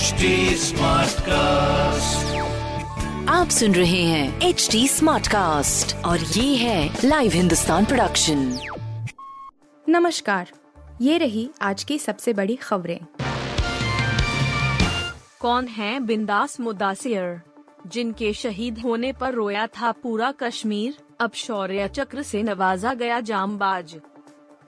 HD Smartcast. आप सुन रहे हैं एच डी स्मार्ट कास्ट और ये है लाइव हिंदुस्तान प्रोडक्शन नमस्कार ये रही आज की सबसे बड़ी खबरें। कौन है बिंदास मुदासिर जिनके शहीद होने पर रोया था पूरा कश्मीर? अब शौर्य चक्र से नवाजा गया जामबाज।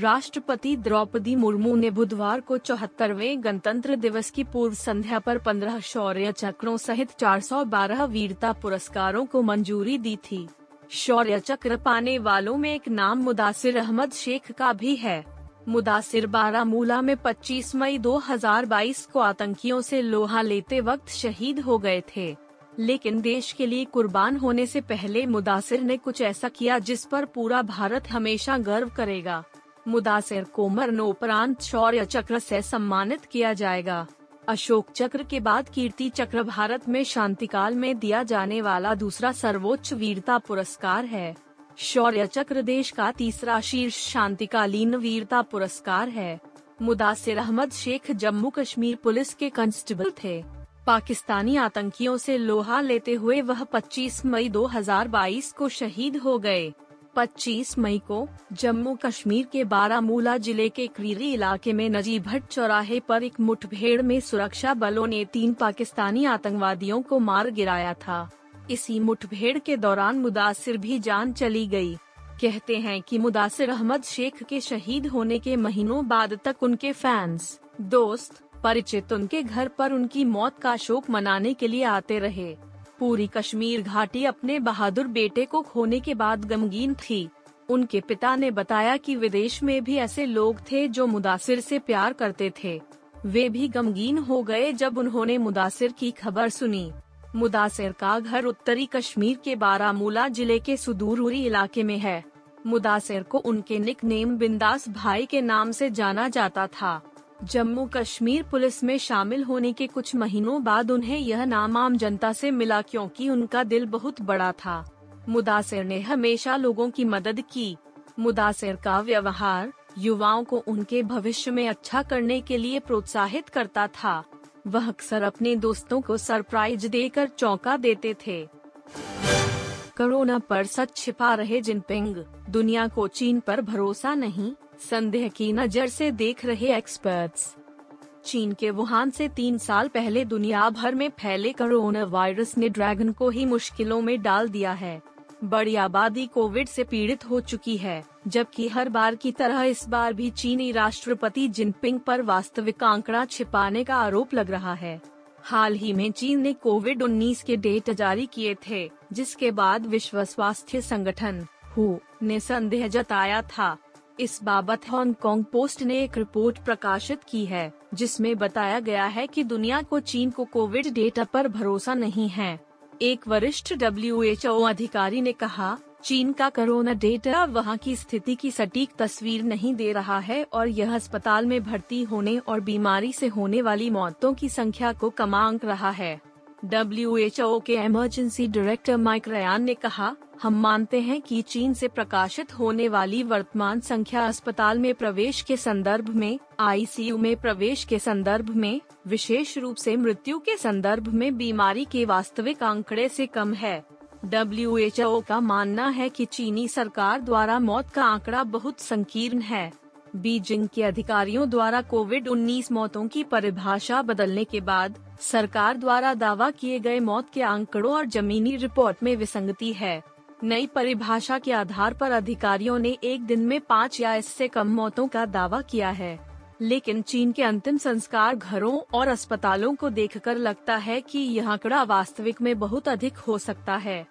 राष्ट्रपति द्रौपदी मुर्मू ने बुधवार को चौहत्तरवे गणतंत्र दिवस की पूर्व संध्या पर 15 शौर्य चक्रों सहित 412 वीरता पुरस्कारों को मंजूरी दी थी। शौर्य चक्र पाने वालों में एक नाम मुदासिर अहमद शेख का भी है। मुदासिर बारामूला में 25 मई 2022 को आतंकियों से लोहा लेते वक्त शहीद हो गए थे। लेकिन देश के लिए कुर्बान होने से पहले मुदासिर ने कुछ ऐसा किया जिस पर पूरा भारत हमेशा गर्व करेगा। मुदासिर को मरणोपरांत शौर्य चक्र से सम्मानित किया जाएगा। अशोक चक्र के बाद कीर्ति चक्र भारत में शांतिकाल में दिया जाने वाला दूसरा सर्वोच्च वीरता पुरस्कार है। शौर्य चक्र देश का तीसरा शीर्ष शांतिकालीन वीरता पुरस्कार है। मुदासिर अहमद शेख जम्मू कश्मीर पुलिस के कांस्टेबल थे। पाकिस्तानी आतंकियों से लोहा लेते हुए वह 25 मई 2022 को शहीद हो गए। 25 मई को जम्मू कश्मीर के बारामूला ज़िले के क्रीरी इलाके में नजीब भट्ट चौराहे पर एक मुठभेड़ में सुरक्षा बलों ने तीन पाकिस्तानी आतंकवादियों को मार गिराया था इसी मुठभेड़ के दौरान मुदासिर भी जान चली गई। कहते हैं कि मुदासिर अहमद शेख के शहीद होने के महीनों बाद तक उनके फैंस, दोस्त, परिचित उनके घर पर उनकी मौत का शोक मनाने के लिए आते रहे पूरी कश्मीर घाटी अपने बहादुर बेटे को खोने के बाद गमगीन थी। उनके पिता ने बताया कि विदेश में भी ऐसे लोग थे जो मुदासिर से प्यार करते थे। वे भी गमगीन हो गए जब उन्होंने मुदासिर की खबर सुनी। मुदासिर का घर उत्तरी कश्मीर के बारामूला ज़िले के सुदूरी इलाके में है। मुदासिर को उनके निक नेम बिंदास भाई के नाम से जाना जाता था। जम्मू कश्मीर पुलिस में शामिल होने के कुछ महीनों बाद उन्हें यह नाम आम जनता से मिला क्योंकि उनका दिल बहुत बड़ा था। मुदासिर ने हमेशा लोगों की मदद की। मुदासिर का व्यवहार युवाओं को उनके भविष्य में अच्छा करने के लिए प्रोत्साहित करता था। वह अक्सर अपने दोस्तों को सरप्राइज़ देकर चौंका देते थे। कोरोना पर सच छिपा रहे जिनपिंग, दुनिया को चीन पर भरोसा नहीं संदेह की नज़र से देख रहे एक्सपर्ट्स चीन के वुहान से तीन साल पहले दुनिया भर में फैले कोरोना वायरस ने ड्रैगन को ही मुश्किलों में डाल दिया है। बड़ी आबादी कोविड से पीड़ित हो चुकी है, जबकि हर बार की तरह इस बार भी चीनी राष्ट्रपति जिनपिंग पर वास्तविक आंकड़ा छिपाने का आरोप लग रहा है। हाल ही में चीन ने कोविड 19 के डेटा जारी किए थे, जिसके बाद विश्व स्वास्थ्य संगठन, हु, ने संदेह जताया था। इस बाबत हांगकांग पोस्ट ने एक रिपोर्ट प्रकाशित की है, जिसमें बताया गया है कि दुनिया को चीन को कोविड डेटा पर भरोसा नहीं है। एक वरिष्ठ डब्ल्यूएचओ अधिकारी ने कहा, चीन का कोरोना डेटा वहाँ की स्थिति की सटीक तस्वीर नहीं दे रहा है और यह अस्पताल में भर्ती होने और बीमारी से होने वाली मौतों की संख्या को कम आंक रहा है। डब्ल्यूएचओ के इमरजेंसी डायरेक्टर माइक रयान ने कहा हम मानते हैं कि चीन से प्रकाशित होने वाली वर्तमान संख्या अस्पताल में प्रवेश के संदर्भ में, आईसीयू में प्रवेश के संदर्भ में, विशेष रूप से मृत्यु के संदर्भ में बीमारी के वास्तविक आंकड़े से कम है। डब्ल्यूएचओ का मानना है कि चीनी सरकार द्वारा मौत का आंकड़ा बहुत संकीर्ण है। बीजिंग के अधिकारियों द्वारा कोविड 19 मौतों की परिभाषा बदलने के बाद, सरकार द्वारा दावा किए गए मौत के आंकड़ों और जमीनी रिपोर्ट में विसंगति है। नई परिभाषा के आधार पर अधिकारियों ने एक दिन में पाँच या इससे कम मौतों का दावा किया है। लेकिन चीन के अंतिम संस्कार घरों और अस्पतालों को देखकर लगता है कि यह आंकड़ा वास्तविक में बहुत अधिक हो सकता है।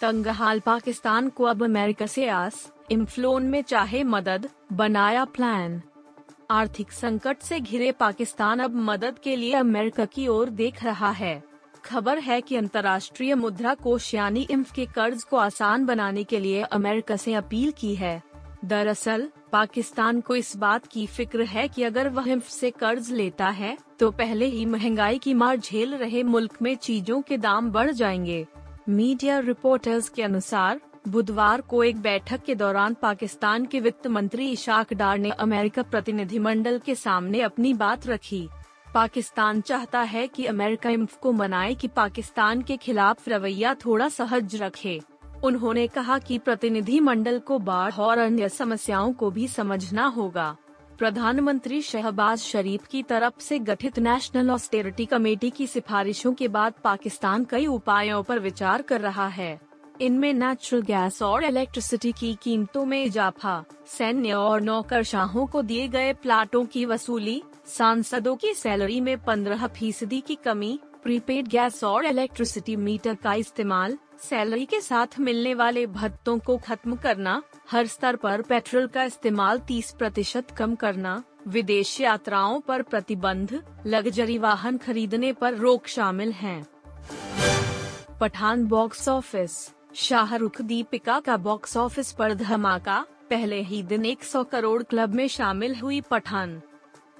तंगहाल, पाकिस्तान को अब अमेरिका से आस, इम्फ्लोन में चाहे मदद, बनाया प्लान आर्थिक संकट से घिरे पाकिस्तान अब मदद के लिए अमेरिका की ओर देख रहा है। खबर है कि अंतर्राष्ट्रीय मुद्रा कोष यानी इम्फ के कर्ज को आसान बनाने के लिए अमेरिका से अपील की है। दरअसल, पाकिस्तान को इस बात की फ़िक्र है कि अगर वह इम्फ से कर्ज लेता है तो पहले ही महँगाई की मार झेल रहे मुल्क में चीज़ों के दाम बढ़ जाएँगे। मीडिया रिपोर्टर्स के अनुसार, बुधवार को एक बैठक के दौरान पाकिस्तान के वित्त मंत्री इशाक डार ने अमेरिका प्रतिनिधिमंडल के सामने अपनी बात रखी। पाकिस्तान चाहता है कि अमेरिका इम्फ को मनाए कि पाकिस्तान के खिलाफ रवैया थोड़ा सहज रखे। उन्होंने कहा कि प्रतिनिधि मंडल को बाढ़ और अन्य समस्याओं को भी समझना होगा। प्रधानमंत्री शहबाज शरीफ की तरफ़ से गठित नेशनल ऑस्टेरिटी कमेटी की सिफारिशों के बाद पाकिस्तान कई उपायों पर विचार कर रहा है। इनमें नेचुरल गैस और इलेक्ट्रिसिटी की कीमतों में इजाफा, सैन्य और नौकरशाहों को दिए गए प्लाटों की वसूली सांसदों की सैलरी में पंद्रह फ़ीसदी की कमी, प्रीपेड गैस और इलेक्ट्रिसिटी मीटर का इस्तेमाल, सैलरी के साथ मिलने वाले भत्तों को खत्म करना, हर स्तर पर पेट्रोल का इस्तेमाल 30 प्रतिशत कम करना, विदेश यात्राओं पर प्रतिबंध, लग्जरी वाहन खरीदने पर रोक शामिल हैं। पठान बॉक्स ऑफ़िस, शाहरुख दीपिका का बॉक्स ऑफ़िस पर धमाका, पहले ही दिन 100 करोड़ क्लब में शामिल हुई पठान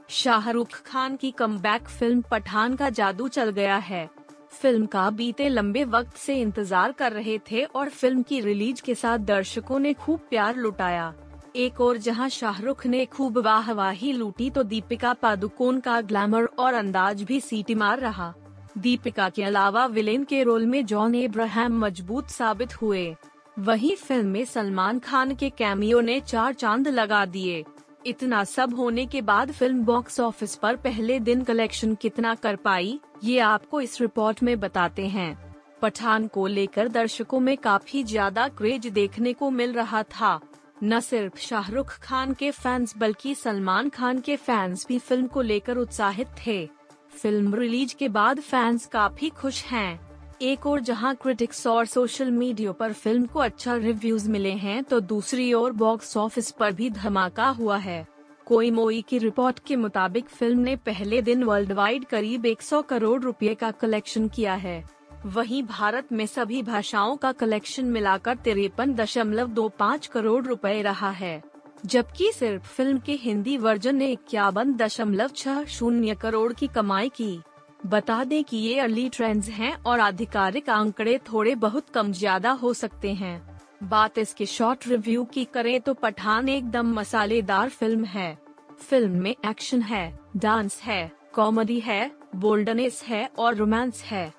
शाहरुख खान की कम फ़िल्म पठान का जादू चल गया है। फ़िल्म का बीते लंबे वक्त से इंतज़ार कर रहे थे और फ़िल्म की रिलीज़ के साथ दर्शकों ने खूब प्यार लुटाया। एक और जहाँ शाहरुख ने खूब वाहवाही लूटी तो दीपिका पादुकोण का ग्लैमर और अंदाज भी सीटी मार रहा। दीपिका के अलावा विलेन के रोल में जॉन एब्राहम मज़बूत साबित हुए। वहीं फ़िल्म में सलमान खान के कैमियो ने चार चाँद लगा दिए। इतना सब होने के बाद फ़िल्म बॉक्स ऑफ़िस पर पहले दिन कलेक्शन कितना कर पाई, ये आपको इस रिपोर्ट में बताते हैं। पठान को लेकर दर्शकों में काफ़ी ज़्यादा क्रेज देखने को मिल रहा था। न सिर्फ़ शाहरुख खान के फैंस बल्कि सलमान खान के फैंस भी फ़िल्म को लेकर उत्साहित थे। फ़िल्म रिलीज़ के बाद फैंस काफ़ी खुश हैं। एक और जहाँ क्रिटिक्स और सोशल मीडिया पर फ़िल्म को अच्छा रिव्यूज़ मिले हैं तो दूसरी ओर बॉक्स ऑफ़िस पर भी धमाका हुआ है। कोई मोई की रिपोर्ट के मुताबिक फ़िल्म ने पहले दिन वर्ल्ड वाइड करीब 100 करोड़ रुपए का कलेक्शन किया है। वहीं भारत में सभी भाषाओं का कलेक्शन मिलाकर तिरपन दशमलव दो पाँच करोड़ रुपए रहा है, जबकि सिर्फ़ फ़िल्म के हिंदी वर्जन ने इक्यावन दशमलव छह शून्य करोड़ की कमाई की। बता दें कि ये अर्ली ट्रेंड्स हैं और आधिकारिक आंकड़े थोड़े बहुत कम ज़्यादा हो सकते हैं। बात इसके शॉर्ट रिव्यू की करें तो पठान एकदम मसालेदार फ़िल्म है। फ़िल्म में एक्शन है डांस है कॉमेडी है बोल्डनेस है और रोमांस है।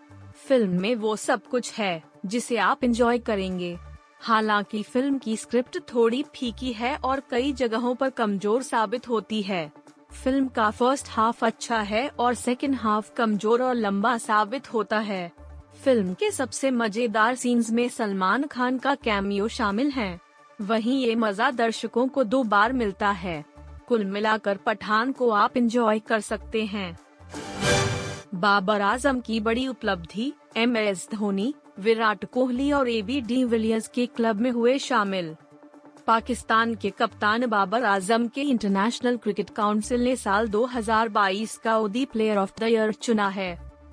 फ़िल्म में वो सब कुछ है, जिसे आप इंजॉय करेंगे। हालाँकि फ़िल्म की स्क्रिप्ट थोड़ी फीकी है और कई जगहों पर कमज़ोर साबित होती है। फ़िल्म का फ़र्स्ट हाफ़ अच्छा है और सेकंड हाफ़ कमज़ोर और लंबा साबित होता है। फ़िल्म के सबसे मज़ेदार सीन्स में सलमान खान का कैमियो शामिल है। वहीं ये मज़ा दर्शकों को दो बार मिलता है। कुल मिलाकर पठान को आप इंजॉय कर सकते हैं। बाबर आज़म की बड़ी उपलब्धि, एम एस धोनी, विराट कोहली और ए बी डी विलियर्स के क्लब में हुए शामिल। पाकिस्तान के कप्तान बाबर आज़म के इंटरनेशनल क्रिकेट काउंसिल ने साल 2022 का ओदी प्लेयर ऑफ़ द ईयर चुना है।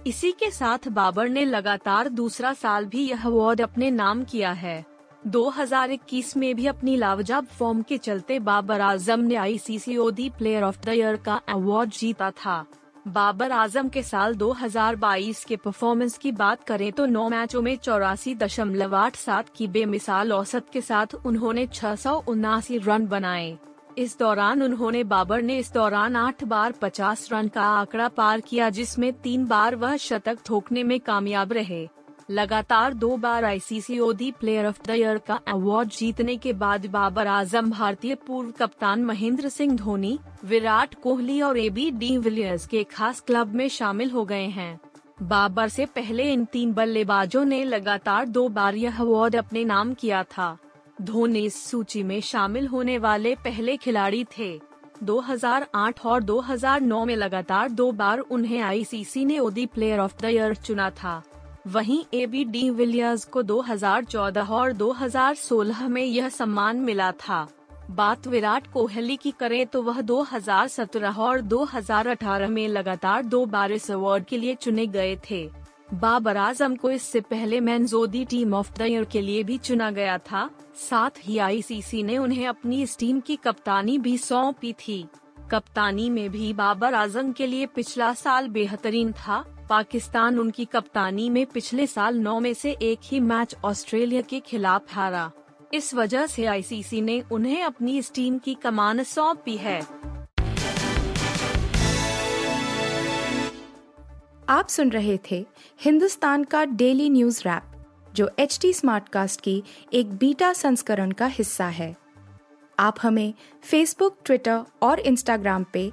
इसी के साथ बाबर ने लगातार दूसरा साल भी यह अवार्ड अपने नाम किया है। 2021 में भी अपनी लावजाब फॉर्म के चलते बाबर आज़म ने ICC ODI player of the year का अवार्ड जीता था। बाबर आज़म के साल 2022 के परफॉर्मेंस की बात करें तो नौ मैचों में चौरासी दशमलव आठ सात की बेमिसाल औसत के साथ उन्होंने छह रन बनाए। इस दौरान उन्होंने बाबर ने इस दौरान आठ बार पचास रन का आंकड़ा पार किया जिसमें तीन बार वह शतक ठोकने में कामयाब रहे। लगातार दो बार ICC ODI player of the year का अवार्ड जीतने के बाद बाबर आज़म भारतीय पूर्व कप्तान महेंद्र सिंह धोनी, विराट कोहली और ए बी डी विलियर्स के खास क्लब में शामिल हो गए हैं। बाबर से पहले इन तीन बल्लेबाजों ने लगातार दो बार यह अवार्ड अपने नाम किया था। धोनी इस सूची में शामिल होने वाले पहले खिलाड़ी थे। 2008 और 2009 में लगातार दो बार उन्हें आईसीसी ने ओदी प्लेयर ऑफ़ द ईयर चुना था। वहीं ए बी डी विलियर्स को 2014 और 2016 में यह सम्मान मिला था। बात विराट कोहली की करें तो वह 2017 और 2018 में लगातार दो बार इस अवार्ड के लिए चुने गए थे। बाबर आज़म को इससे पहले men's ODI team of the year के लिए भी चुना गया था। साथ ही आईसीसी ने उन्हें अपनी इस टीम की कप्तानी भी सौंपी थी। कप्तानी में भी बाबर आज़म के लिए पिछला साल बेहतरीन था। पाकिस्तान उनकी कप्तानी में पिछले साल नौ में से एक ही मैच ऑस्ट्रेलिया के खिलाफ हारा। इस वजह से आईसीसी ने उन्हें अपनी इस टीम की कमान सौंपी है। आप सुन रहे थे हिंदुस्तान का डेली न्यूज़ रैप, जो एच टी स्मार्टकास्ट की एक बीटा संस्करण का हिस्सा है। आप हमें फेसबुक ट्विटर और इंस्टाग्राम पे